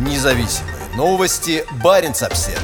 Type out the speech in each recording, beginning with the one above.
Независимые новости. Барин обсерва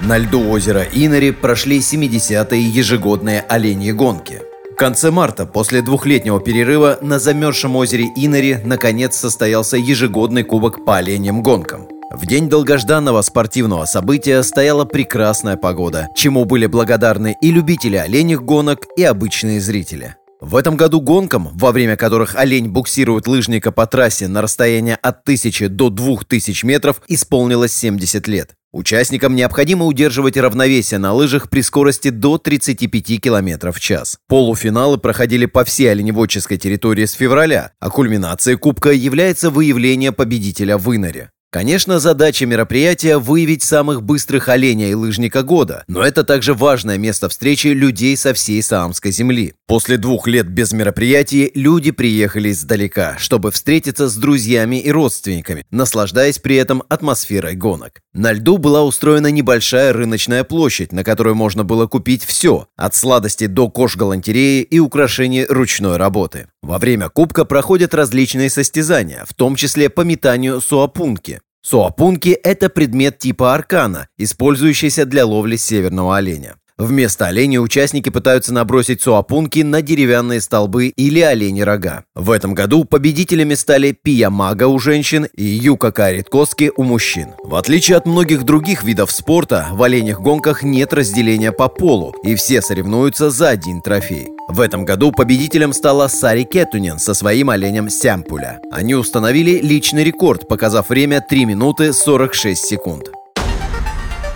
На льду озера Инари прошли 70-е ежегодные оленьи гонки. В конце марта, после двухлетнего перерыва, на замерзшем озере Инари наконец состоялся ежегодный кубок по оленьим гонкам. В день долгожданного спортивного события стояла прекрасная погода, чему были благодарны и любители оленьих гонок, и обычные зрители. В этом году гонкам, во время которых олень буксирует лыжника по трассе на расстояние от 1000 до 2000 метров, исполнилось 70 лет. Участникам необходимо удерживать равновесие на лыжах при скорости до 35 км в час. Полуфиналы проходили по всей оленеводческой территории с февраля, а кульминацией Кубка является выявление победителя в Иноре. Конечно, задача мероприятия – выявить самых быстрых оленя и лыжника года, но это также важное место встречи людей со всей Саамской земли. После двух лет без мероприятий люди приехали издалека, чтобы встретиться с друзьями и родственниками, наслаждаясь при этом атмосферой гонок. На льду была устроена небольшая рыночная площадь, на которой можно было купить все, от сладостей до кож-галантереи и украшений ручной работы. Во время кубка проходят различные состязания, в том числе по метанию суапунки. Суапунки – это предмет типа аркана, использующийся для ловли северного оленя. Вместо оленя участники пытаются набросить суапунки на деревянные столбы или олени рога. В этом году победителями стали Пия Мага у женщин и Юка Кариткоски у мужчин. В отличие от многих других видов спорта, в оленях гонках нет разделения по полу, и все соревнуются за один трофей. В этом году победителем стала Сари Кетунен со своим оленем Сямпуля. Они установили личный рекорд, показав время 3 минуты 46 секунд.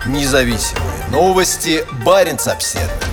Независимые новости. Барин обседный.